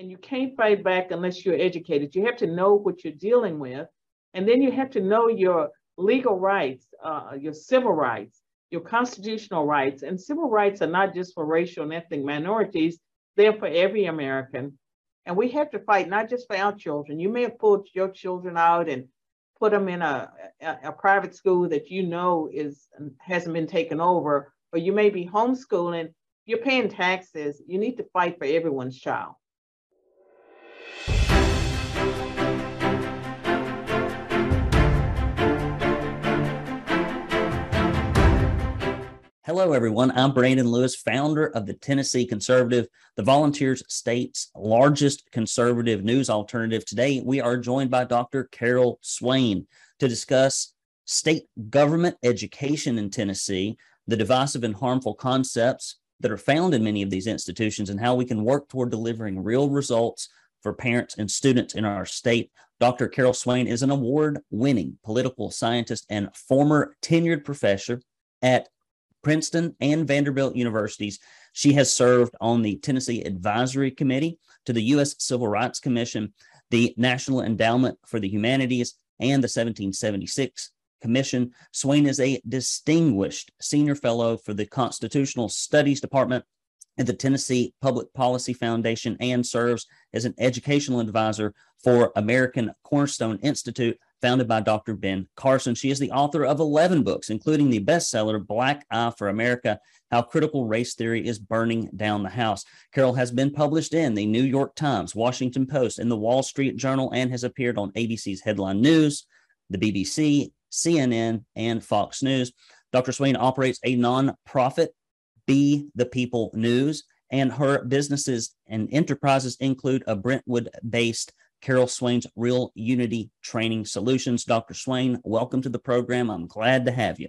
And you can't fight back unless you're educated. You have to know what you're dealing with. And then you have to know your legal rights, uh, your civil rights, your constitutional rights. And civil rights are not just for racial and ethnic minorities, they're for every American. And we have to fight not just for our children. You may have pulled your children out and put them in a, a, a private school that you know is hasn't been taken over, or you may be homeschooling. You're paying taxes. You need to fight for everyone's child. Hello, everyone. I'm Brandon Lewis, founder of the Tennessee Conservative, the Volunteers State's largest conservative news alternative. Today, we are joined by Dr. Carol Swain to discuss state government education in Tennessee, the divisive and harmful concepts that are found in many of these institutions, and how we can work toward delivering real results for parents and students in our state. Dr. Carol Swain is an award winning political scientist and former tenured professor at Princeton and Vanderbilt universities. She has served on the Tennessee Advisory Committee to the U.S. Civil Rights Commission, the National Endowment for the Humanities, and the 1776 Commission. Swain is a distinguished senior fellow for the Constitutional Studies Department at the Tennessee Public Policy Foundation and serves as an educational advisor for American Cornerstone Institute, founded by Dr. Ben Carson. She is the author of 11 books, including the bestseller Black Eye for America How Critical Race Theory is Burning Down the House. Carol has been published in the New York Times, Washington Post, and the Wall Street Journal, and has appeared on ABC's Headline News, the BBC, CNN, and Fox News. Dr. Swain operates a nonprofit, Be the People News, and her businesses and enterprises include a Brentwood based Carol Swain's Real Unity Training Solutions. Dr. Swain, welcome to the program. I'm glad to have you.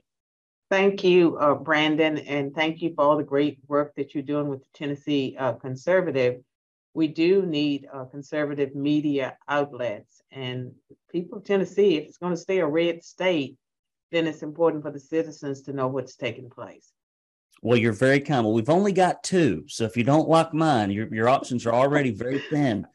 Thank you, uh, Brandon, and thank you for all the great work that you're doing with the Tennessee uh, Conservative. We do need uh, conservative media outlets, and people of Tennessee, if it's going to stay a red state, then it's important for the citizens to know what's taking place. Well, you're very kind. Well, we've only got two, so if you don't like mine, your your options are already very thin.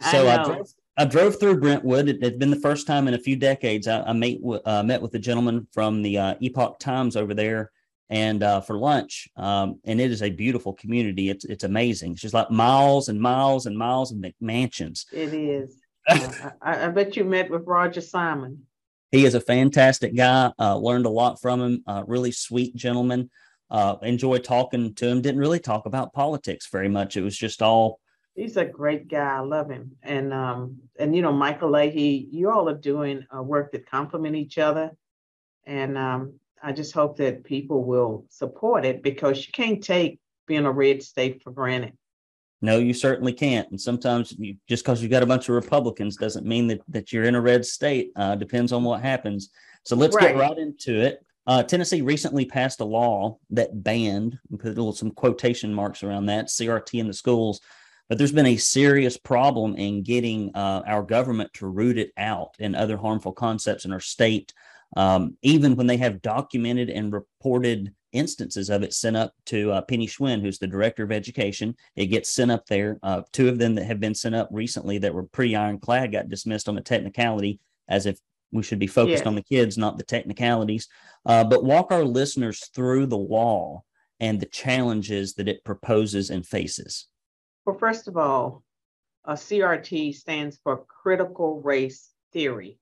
So I, I, drove, I drove through Brentwood. It had been the first time in a few decades I, I met, uh, met with a gentleman from the uh, Epoch Times over there and uh, for lunch. Um, and it is a beautiful community. It's it's amazing. It's just like miles and miles and miles of McMansions. It is. I, I, bet you met with Roger Simon. He is a fantastic guy. Uh, learned a lot from him. Uh, really sweet gentleman. Uh, enjoyed talking to him. Didn't really talk about politics very much. It was just all he's a great guy. I love him. And um, and you know, Michael Leahy, you all are doing a work that complement each other. And um, I just hope that people will support it because you can't take being a red state for granted. No, you certainly can't. And sometimes you, just because you've got a bunch of Republicans doesn't mean that, that you're in a red state. Uh, depends on what happens. So let's right. get right into it. Uh, Tennessee recently passed a law that banned, put a little some quotation marks around that, CRT in the schools but there's been a serious problem in getting uh, our government to root it out and other harmful concepts in our state. Um, even when they have documented and reported instances of it sent up to uh, Penny Schwinn, who's the director of education, it gets sent up there. Uh, two of them that have been sent up recently that were pretty ironclad got dismissed on a technicality, as if we should be focused yeah. on the kids, not the technicalities. Uh, but walk our listeners through the law and the challenges that it proposes and faces. Well, first of all, a CRT stands for critical race theory.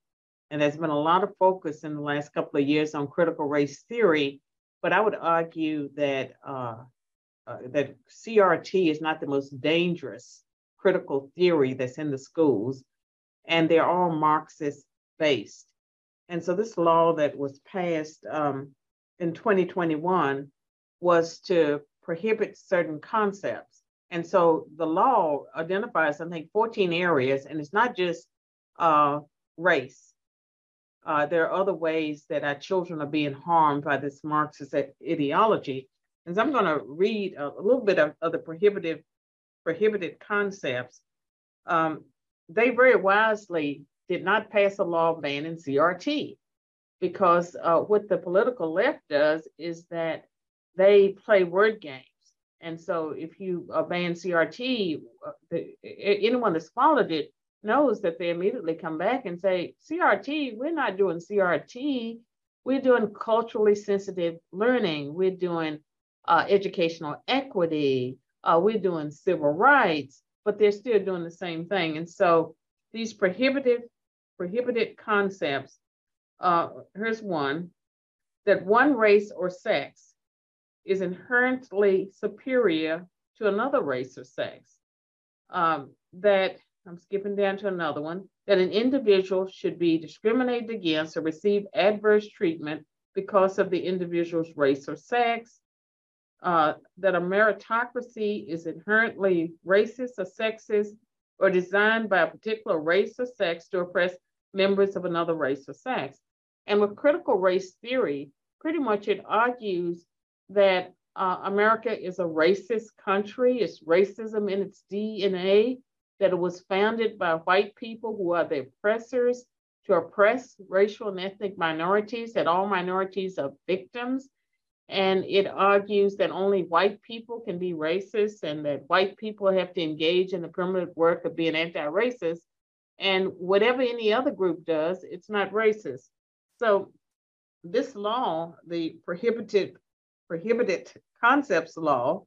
And there's been a lot of focus in the last couple of years on critical race theory, but I would argue that uh, uh, that CRT is not the most dangerous critical theory that's in the schools, and they're all Marxist based. And so this law that was passed um, in 2021 was to prohibit certain concepts. And so the law identifies, I think, 14 areas, and it's not just uh, race. Uh, there are other ways that our children are being harmed by this Marxist ideology. And so I'm going to read a, a little bit of, of, the prohibitive, prohibited concepts. Um, they very wisely did not pass a law banning CRT because uh, what the political left does is that they play word games And so if you ban CRT, uh, anyone that's followed it knows that they immediately come back and say, CRT, we're not doing CRT. We're doing culturally sensitive learning. We're doing uh, educational equity. Uh, we're doing civil rights, but they're still doing the same thing. And so these prohibitive, prohibited concepts, uh, here's one, that one race or sex is inherently superior to another race or sex. Um, that, I'm skipping down to another one, that an individual should be discriminated against or receive adverse treatment because of the individual's race or sex, uh, that a meritocracy is inherently racist or sexist or designed by a particular race or sex to oppress members of another race or sex. And with critical race theory, pretty much it argues that uh, America is a racist country, it's racism in its DNA, that it was founded by white people who are the oppressors to oppress racial and ethnic minorities, that all minorities are victims and it argues that only white people can be racist and that white people have to engage in the permanent work of being anti-racist. And whatever any other group does, it's not racist. So this law, the prohibited prohibited concepts law,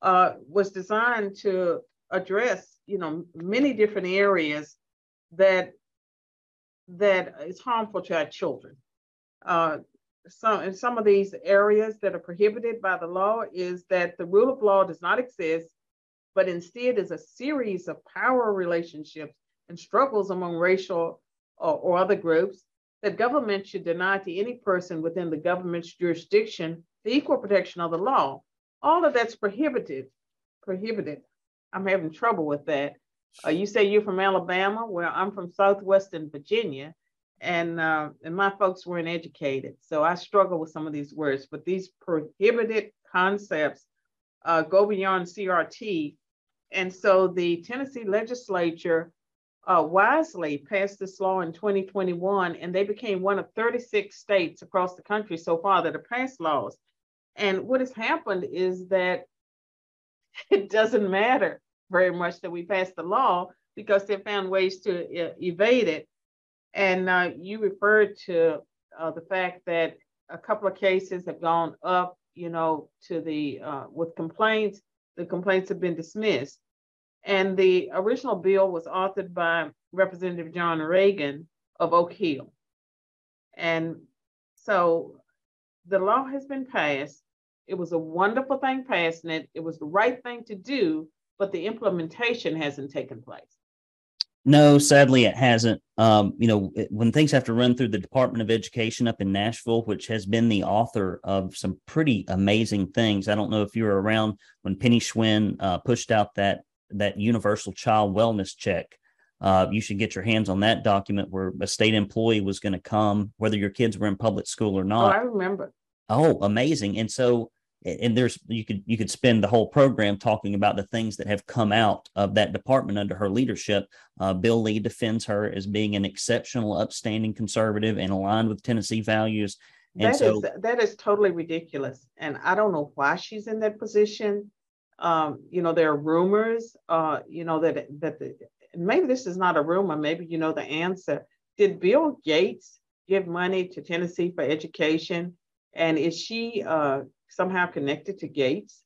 uh, was designed to address, you know, many different areas that that is harmful to our children. Uh, some in some of these areas that are prohibited by the law is that the rule of law does not exist, but instead is a series of power relationships and struggles among racial or, or other groups that government should deny to any person within the government's jurisdiction the equal protection of the law. All of that's prohibited. Prohibited. I'm having trouble with that. Uh, you say you're from Alabama, well, I'm from Southwestern Virginia, and uh, and my folks weren't educated, so I struggle with some of these words. But these prohibited concepts uh, go beyond CRT, and so the Tennessee legislature uh, wisely passed this law in 2021, and they became one of 36 states across the country so far that have passed laws. And what has happened is that it doesn't matter very much that we passed the law because they found ways to evade it. And uh, you referred to uh, the fact that a couple of cases have gone up, you know, to the uh, with complaints. The complaints have been dismissed. And the original bill was authored by Representative John Ragan of Oak Hill. And so the law has been passed. It was a wonderful thing passing it. It was the right thing to do, but the implementation hasn't taken place. No, sadly, it hasn't. Um, you know, it, when things have to run through the Department of Education up in Nashville, which has been the author of some pretty amazing things. I don't know if you were around when Penny Schwinn uh, pushed out that that universal child wellness check. Uh, you should get your hands on that document where a state employee was going to come, whether your kids were in public school or not. Oh, I remember. Oh, amazing! And so, and there's you could you could spend the whole program talking about the things that have come out of that department under her leadership. Uh, Bill Lee defends her as being an exceptional, upstanding conservative and aligned with Tennessee values. And that so, is, that is totally ridiculous, and I don't know why she's in that position. Um, you know, there are rumors, uh, you know, that that the, maybe this is not a rumor, maybe you know the answer. Did Bill Gates give money to Tennessee for education? And is she uh, somehow connected to Gates?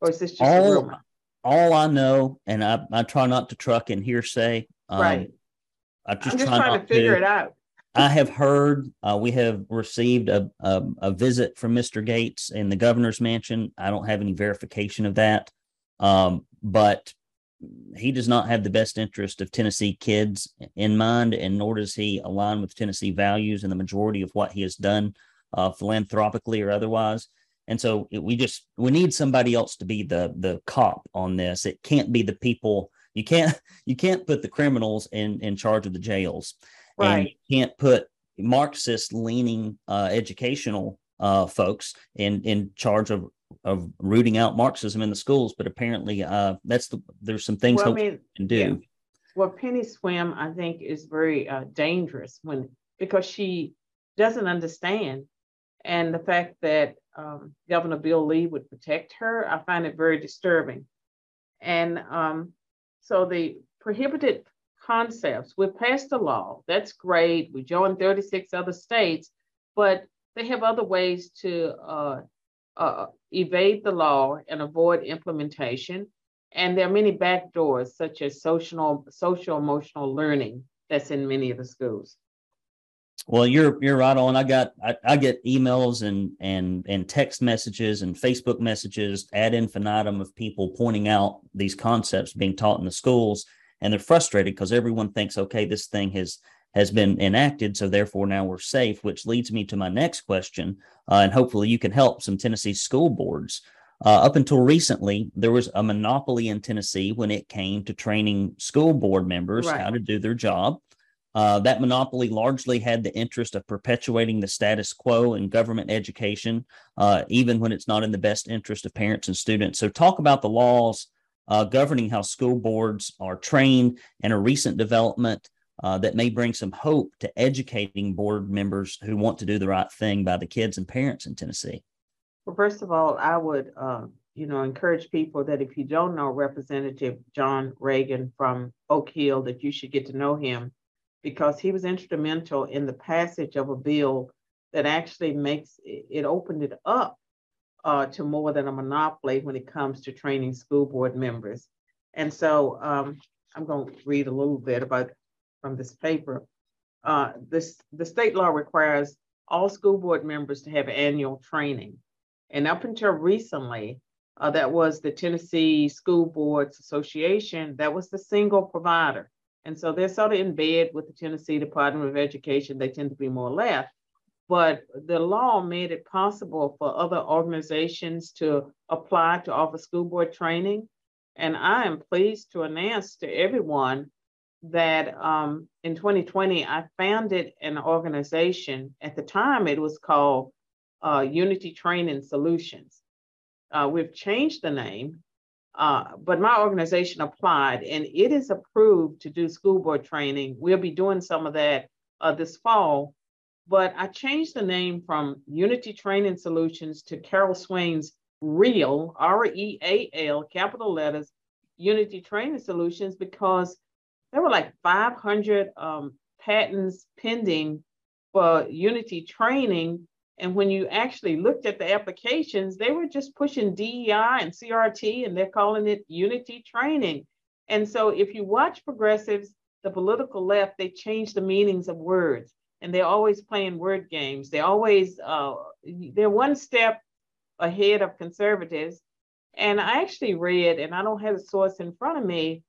Or is this just all, a rumor? All I know, and I, I try not to truck in hearsay. Um, right. I just, I'm just trying to figure to. it out. I have heard uh, we have received a, a, a visit from Mr. Gates in the governor's mansion. I don't have any verification of that. Um, but he does not have the best interest of Tennessee kids in mind, and nor does he align with Tennessee values and the majority of what he has done uh, philanthropically or otherwise. And so we just we need somebody else to be the the cop on this. It can't be the people. You can't you can't put the criminals in in charge of the jails, right. and you can't put Marxist leaning uh, educational uh, folks in in charge of of rooting out Marxism in the schools, but apparently uh, that's the there's some things well, I mean, can do. Yeah. Well, Penny Schwinn, I think, is very uh, dangerous when because she doesn't understand And the fact that um, Governor Bill Lee would protect her, I find it very disturbing. And um, so the prohibited concepts, we passed a law. That's great. We joined 36 other states, but they have other ways to uh, uh, evade the law and avoid implementation. And there are many backdoors, such as social, social emotional learning, that's in many of the schools. Well, you're you're right on. I got I, I, get emails and and and text messages and Facebook messages ad infinitum of people pointing out these concepts being taught in the schools, and they're frustrated because everyone thinks, okay, this thing has has been enacted, so therefore now we're safe. Which leads me to my next question, uh, and hopefully you can help some Tennessee school boards. Uh, up until recently, there was a monopoly in Tennessee when it came to training school board members right. how to do their job. Uh, that monopoly largely had the interest of perpetuating the status quo in government education, uh, even when it's not in the best interest of parents and students. So, talk about the laws uh, governing how school boards are trained and a recent development uh, that may bring some hope to educating board members who want to do the right thing by the kids and parents in Tennessee. Well, first of all, I would, uh, you know, encourage people that if you don't know Representative John Ragan from Oak Hill, that you should get to know him because he was instrumental in the passage of a bill that actually makes it opened it up uh, to more than a monopoly when it comes to training school board members. And so um, I'm going to read a little bit about from this paper. Uh, this the state law requires all school board members to have annual training. And up until recently, uh, that was the Tennessee School Boards Association, that was the single provider. And so they're sort of in bed with the Tennessee Department of Education. They tend to be more left. But the law made it possible for other organizations to apply to offer school board training. And I am pleased to announce to everyone that um, in 2020, I founded an organization. At the time, it was called uh, Unity Training Solutions. Uh, we've changed the name, uh, but my organization applied and it is approved to do school board training. We'll be doing some of that uh, this fall. But I changed the name from Unity Training Solutions to Carol Swain's Real, R E A L, capital letters, Unity Training Solutions, because there were like 500 um, patents pending for Unity training and when you actually looked at the applications, they were just pushing DEI and CRT and they're calling it unity training. And so if you watch progressives, the political left, they change the meanings of words and they're always playing word games. They always, uh, they're one step ahead of conservatives. And I actually read, and I don't have the source in front of me,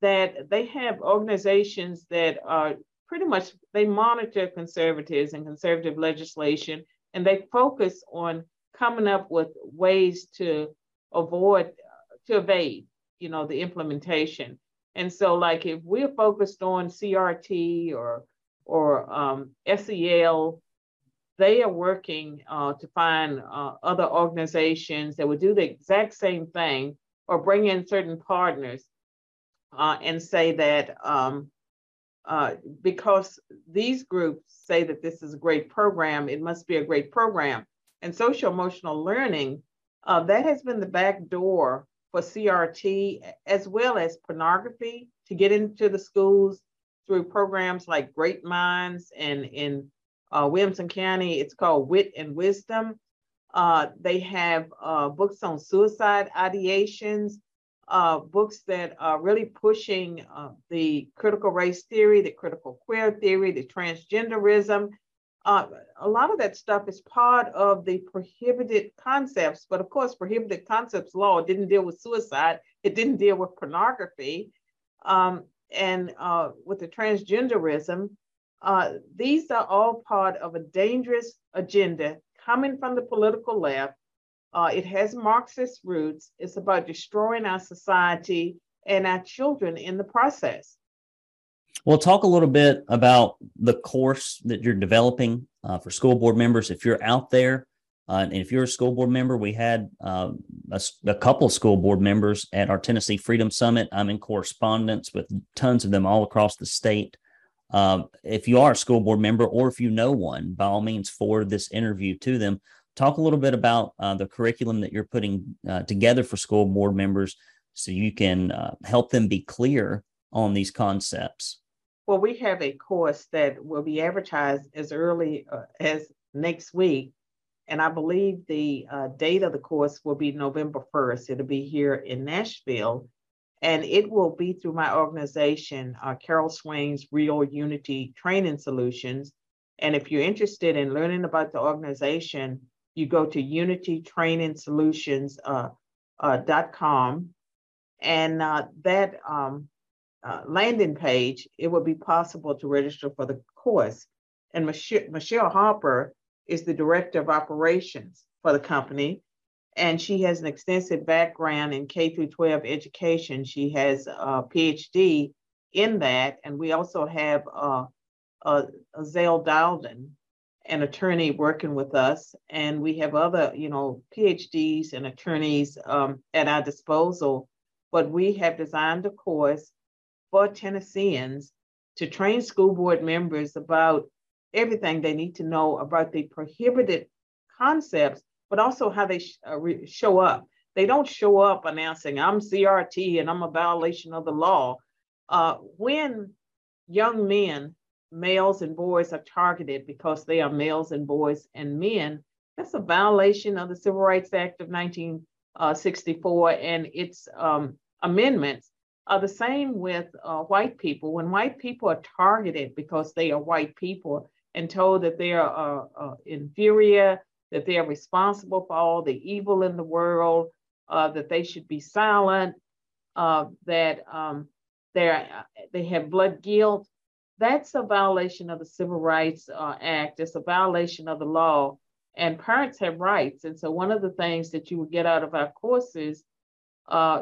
that they have organizations that are pretty much, they monitor conservatives and conservative legislation and they focus on coming up with ways to avoid to evade you know the implementation. And so like if we're focused on crt or or um, sel they are working uh, to find uh, other organizations that would do the exact same thing or bring in certain partners uh, and say that um, uh, because these groups say that this is a great program, it must be a great program. And social emotional learning, uh, that has been the back door for CRT as well as pornography to get into the schools through programs like Great Minds and in uh, Williamson County, it's called Wit and Wisdom. Uh, they have uh, books on suicide ideations, uh, books that are really pushing uh, the critical race theory, the critical queer theory, the transgenderism. Uh, a lot of that stuff is part of the prohibited concepts, but of course, prohibited concepts law didn't deal with suicide. It didn't deal with pornography, um, and uh, with the transgenderism. Uh, these are all part of a dangerous agenda coming from the political left uh, it has Marxist roots. It's about destroying our society and our children in the process. Well, talk a little bit about the course that you're developing uh, for school board members. If you're out there, uh, and if you're a school board member, we had uh, a, a, couple of school board members at our Tennessee Freedom Summit. I'm in correspondence with tons of them all across the state. Um, if you are a school board member or if you know one, by all means, forward this interview to them. Talk a little bit about uh, the curriculum that you're putting uh, together for school board members so you can uh, help them be clear on these concepts. Well, we have a course that will be advertised as early uh, as next week. And I believe the uh, date of the course will be November 1st. It'll be here in Nashville. And it will be through my organization, uh, Carol Swain's Real Unity Training Solutions. And if you're interested in learning about the organization, you go to unitytrainingsolutions.com. Uh, uh, and uh, that um, uh, landing page, it would be possible to register for the course. And Michelle, Michelle Harper is the director of operations for the company. And she has an extensive background in K through 12 education. She has a PhD in that. And we also have uh, uh, Zale Dowden, an attorney working with us. And we have other, you know, PhDs and attorneys um, at our disposal. But we have designed a course for Tennesseans to train school board members about everything they need to know about the prohibited concepts, but also how they sh- uh, re- show up. They don't show up announcing, I'm CRT and I'm a violation of the law. Uh, when young men, males and boys, are targeted because they are males and boys and men, that's a violation of the Civil Rights Act of 1964 uh, and its um, amendments uh, the same with uh, white people. When white people are targeted because they are white people and told that they are uh, uh inferior, that they are responsible for all the evil in the world, uh, that they should be silent, uh, that um, they have blood guilt, that's a violation of the Civil Rights Act. It's a violation of the law. And parents have rights. And so, one of the things that you will get out of our courses,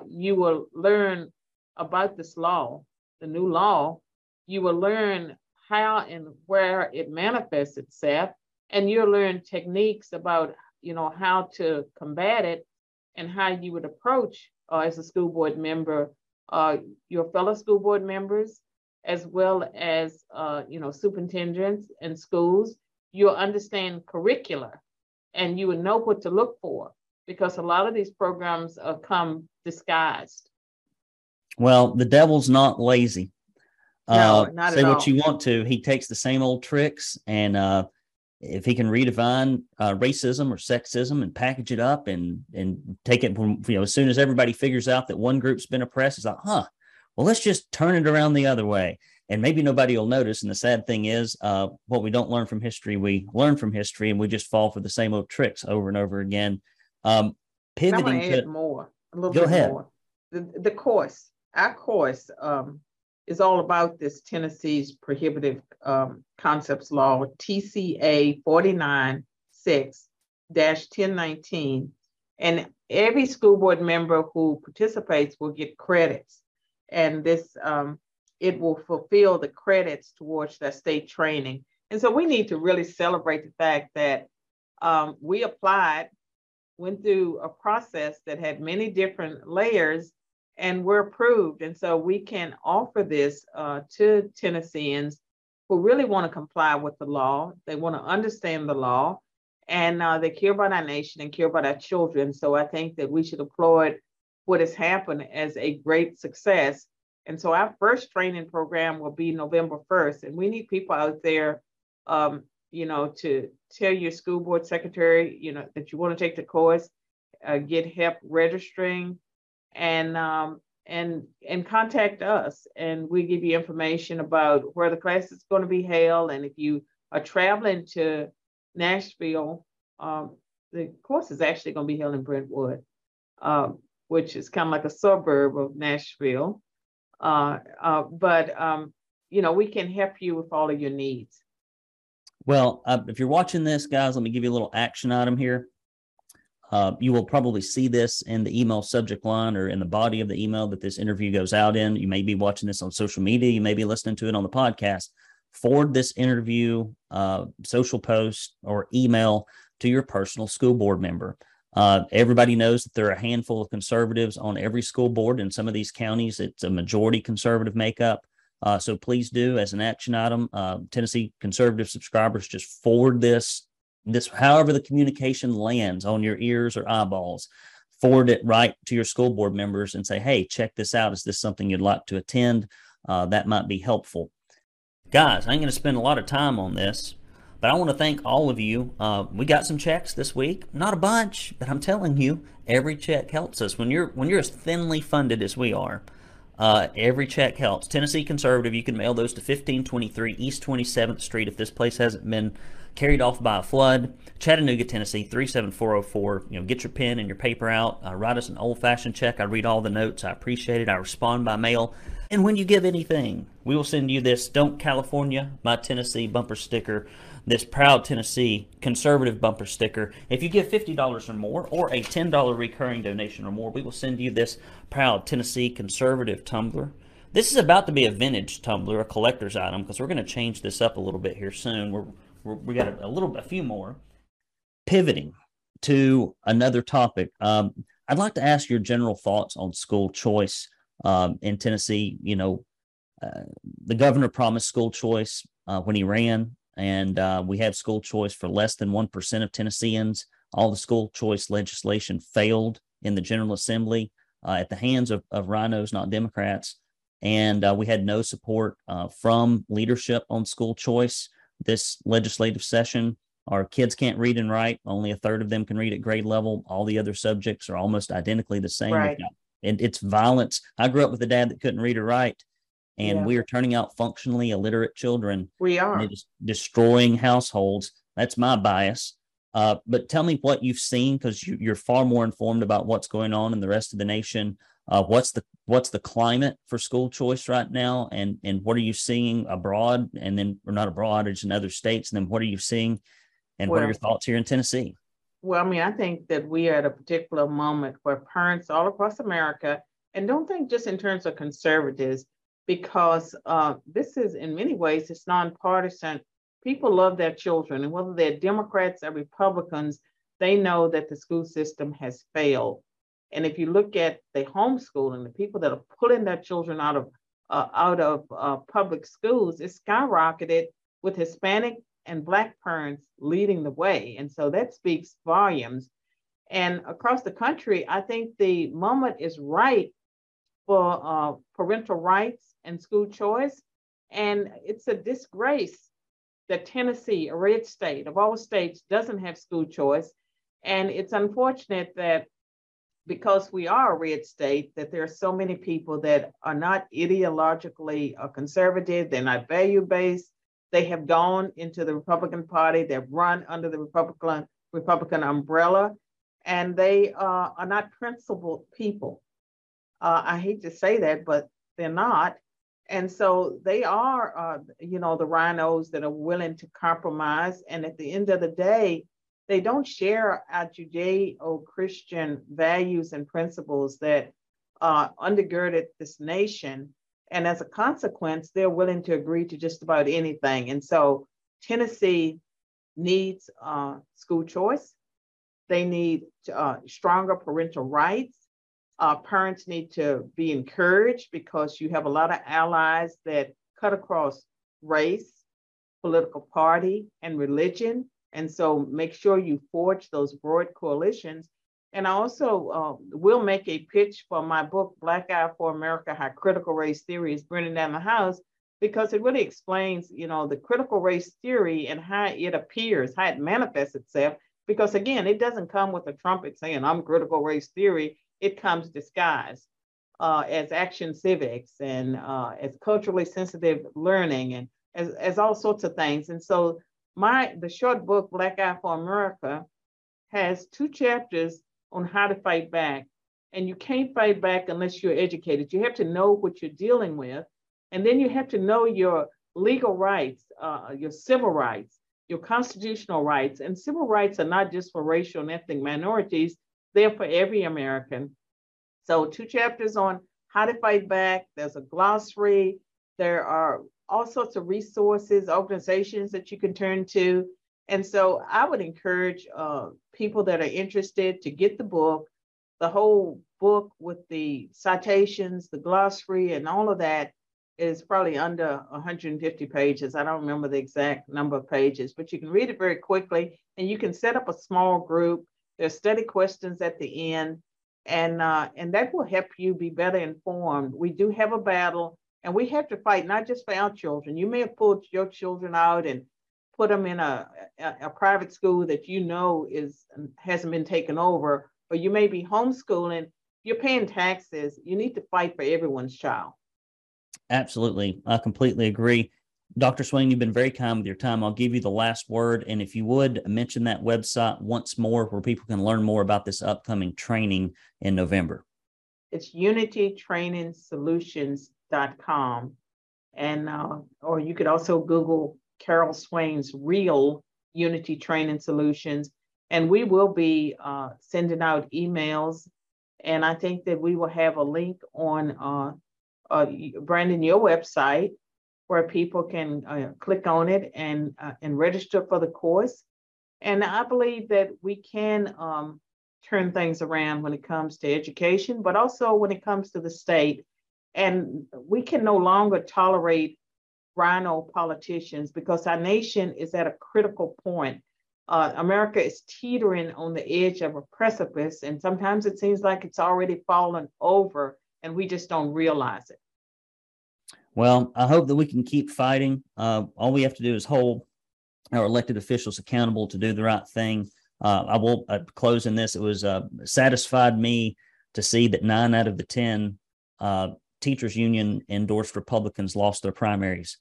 you will learn about this law, the new law, you will learn how and where it manifests itself, and you'll learn techniques about, you know, how to combat it and how you would approach uh, as a school board member uh, your fellow school board members, as well as, uh, you know, superintendents and schools. You'll understand curricula and you would know what to look for because a lot of these programs uh, come disguised. Well, the devil's not lazy. No, uh, not say what all. you want to. He takes the same old tricks, and uh, if he can redefine uh, racism or sexism and package it up and and take it from you know as soon as everybody figures out that one group's been oppressed, it's like, huh, well, let's just turn it around the other way, and maybe nobody will notice. And the sad thing is, uh, what we don't learn from history, we learn from history, and we just fall for the same old tricks over and over again. Um, pivoting to more, a little go ahead. more. The, the course our course um, is all about this Tennessee's prohibitive um, concepts law, TCA 496 1019. And every school board member who participates will get credits. And this, um, it will fulfill the credits towards that state training. And so we need to really celebrate the fact that um, we applied, went through a process that had many different layers and we're approved. And so we can offer this uh, to Tennesseans who really want to comply with the law. They want to understand the law and uh, they care about our nation and care about our children. So I think that we should applaud what has happened as a great success. And so our first training program will be November 1st. And we need people out there, um, you know, to tell your school board secretary, you know, that you want to take the course, uh, get help registering, and um, and and contact us and we give you information about where the class is going to be held and if you are traveling to nashville um, the course is actually going to be held in brentwood uh, which is kind of like a suburb of nashville uh, uh, but um, you know we can help you with all of your needs well uh, if you're watching this guys let me give you a little action item here uh, you will probably see this in the email subject line or in the body of the email that this interview goes out in. You may be watching this on social media. You may be listening to it on the podcast. Forward this interview, uh, social post, or email to your personal school board member. Uh, everybody knows that there are a handful of conservatives on every school board. In some of these counties, it's a majority conservative makeup. Uh, so please do, as an action item, uh, Tennessee conservative subscribers, just forward this, this, however the communication lands on your ears or eyeballs, forward it right to your school board members and say, hey, check this out. Is this something you'd like to attend? Uh, that might be helpful. Guys, I am going to spend a lot of time on this, but I want to thank all of you. Uh, we got some checks this week, not a bunch, but I'm telling you, every check helps us. When you're when you're as thinly funded as we are, uh, every check helps. Tennessee Conservative, you can mail those to 1523 East 27th Street if this place hasn't been carried off by a flood. Chattanooga, Tennessee, 37404. You know, get your pen and your paper out. Uh, write us an old fashioned check. I read all the notes. I appreciate it. I respond by mail. And when you give anything, we will send you this Don't California, my Tennessee bumper sticker this proud Tennessee conservative bumper sticker. If you give $50 or more or a $10 recurring donation or more, we will send you this proud Tennessee conservative tumbler. This is about to be a vintage tumbler, a collector's item, because we're going to change this up a little bit here soon. We're, we're we got a, a, little, a few more. Pivoting to another topic, um, I'd like to ask your general thoughts on school choice um, in Tennessee. You know, uh, the governor promised school choice uh, when he ran and uh, we have school choice for less than 1% of Tennesseans. All the school choice legislation failed in the General Assembly uh, at the hands of, of RINOs, not Democrats. And uh, we had no support uh, from leadership on school choice this legislative session. Our kids can't read and write. Only a third of them can read at grade level. All the other subjects are almost identically the same. Right. And it's violence. I grew up with a dad that couldn't read or write and yeah. we are turning out functionally illiterate children. We are destroying households. That's my bias. Uh, but tell me what you've seen because you, are far more informed about what's going on in the rest of the nation. Uh, what's the what's the climate for school choice right now, and and what are you seeing abroad, and then or not abroad, it's in other states, and then what are you seeing, and well, what are your thoughts here in Tennessee? Well, I mean, I think that we are at a particular moment where parents all across America, and don't think just in terms of conservatives, because uh, this is, in many ways, it's nonpartisan. People love their children, and whether they're Democrats or Republicans, they know that the school system has failed. And if you look at the homeschooling, the people that are pulling their children out of uh, out of uh, public schools, it's skyrocketed with Hispanic and Black parents leading the way, and so that speaks volumes. And across the country, I think the moment is right for uh, parental rights and school choice. And it's a disgrace that Tennessee, a red state of all states, doesn't have school choice. And it's unfortunate that because we are a red state, that there are so many people that are not ideologically uh, conservative, they're not value based. They have gone into the Republican Party, they've run under the Republican Republican umbrella, and they uh, are not principled people. Uh, I hate to say that, but they're not. And so they are, uh, you know, the RINOs that are willing to compromise. And at the end of the day, they don't share our Judeo-Christian values and principles that uh, undergirded this nation. And as a consequence, they're willing to agree to just about anything. And so Tennessee needs uh, school choice. They need uh, stronger parental rights. Uh, parents need to be encouraged because you have a lot of allies that cut across race, political party, and religion. And so make sure you forge those broad coalitions. And I also uh, will make a pitch for my book, Black Eye for America, How Critical Race Theory is Burning Down the House, because it really explains, you know, the critical race theory and how it appears, how it manifests itself. Because again, it doesn't come with a trumpet saying, I'm critical race theory it comes disguised uh, as action civics and uh, as culturally sensitive learning and as, as all sorts of things. And so my the short book Black Eye for America has two chapters on how to fight back. And you can't fight back unless you're educated. You have to know what you're dealing with. And then you have to know your legal rights, uh, your civil rights, your constitutional rights. And civil rights are not just for racial and ethnic minorities, there for every American. So, two chapters on how to fight back. There's a glossary. There are all sorts of resources, organizations that you can turn to. And so, I would encourage uh, people that are interested to get the book, the whole book with the citations, the glossary, and all of that is probably under 150 pages. I don't remember the exact number of pages, but you can read it very quickly and you can set up a small group. There's study questions at the end, and uh, and that will help you be better informed. We do have a battle, and we have to fight not just for our children. You may have pulled your children out and put them in a, a, a private school that you know is hasn't been taken over, or you may be homeschooling. You're paying taxes. You need to fight for everyone's child. Absolutely. I completely agree. Dr. Swain, you've been very kind with your time. I'll give you the last word. And if you would mention that website once more where people can learn more about this upcoming training in November. It's unitytrainingsolutions.com. And, uh, or you could also Google Carol Swain's real Unity Training Solutions. And we will be uh, sending out emails. And I think that we will have a link on uh, uh, Brandon, your website where people can uh, click on it and uh, and register for the course. And I believe that we can um, turn things around when it comes to education, but also when it comes to the state. And we can no longer tolerate RINO politicians because our nation is at a critical point. Uh, America is teetering on the edge of a precipice, and sometimes it seems like it's already fallen over and we just don't realize it. Well, I hope that we can keep fighting. Uh, all we have to do is hold our elected officials accountable to do the right thing. Uh, I will uh, close in this. It was uh, satisfied me to see that nine out of the 10 uh, teachers union endorsed Republicans lost their primaries.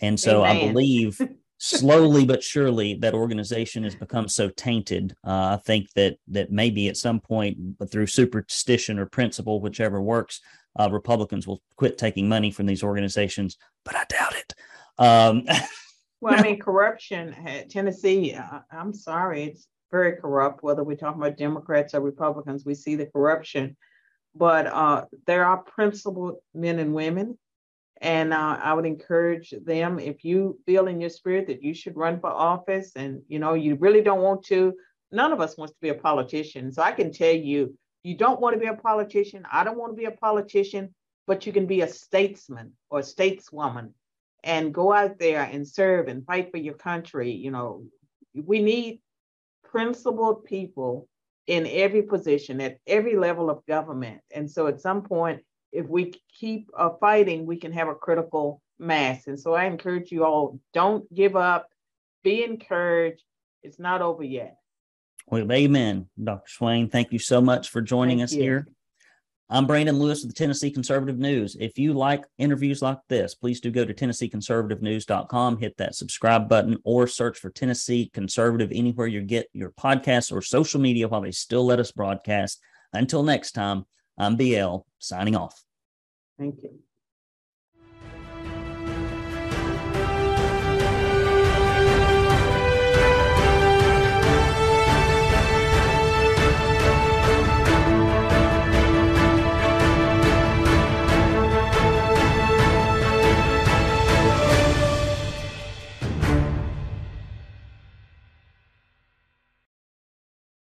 And so Amen. I believe slowly but surely that organization has become so tainted. Uh, I think that that maybe at some point, through superstition or principle, whichever works, uh, Republicans will quit taking money from these organizations, but I doubt it. Um, well, I mean, corruption, Tennessee, I, I'm sorry, it's very corrupt, whether we're talking about Democrats or Republicans, we see the corruption. But uh, there are principled men and women. And uh, I would encourage them if you feel in your spirit that you should run for office and you know you really don't want to, none of us wants to be a politician. So I can tell you you don't want to be a politician. I don't want to be a politician, but you can be a statesman or a stateswoman and go out there and serve and fight for your country. You know, we need principled people in every position at every level of government. And so at some point, if we keep uh, fighting, we can have a critical mass. And so I encourage you all don't give up, be encouraged. It's not over yet. Well, amen, Dr. Swain. Thank you so much for joining Thank us you. here. I'm Brandon Lewis with the Tennessee Conservative News. If you like interviews like this, please do go to TennesseeConservativeNews.com, hit that subscribe button, or search for Tennessee Conservative anywhere you get your podcasts or social media while they still let us broadcast. Until next time, I'm BL signing off. Thank you.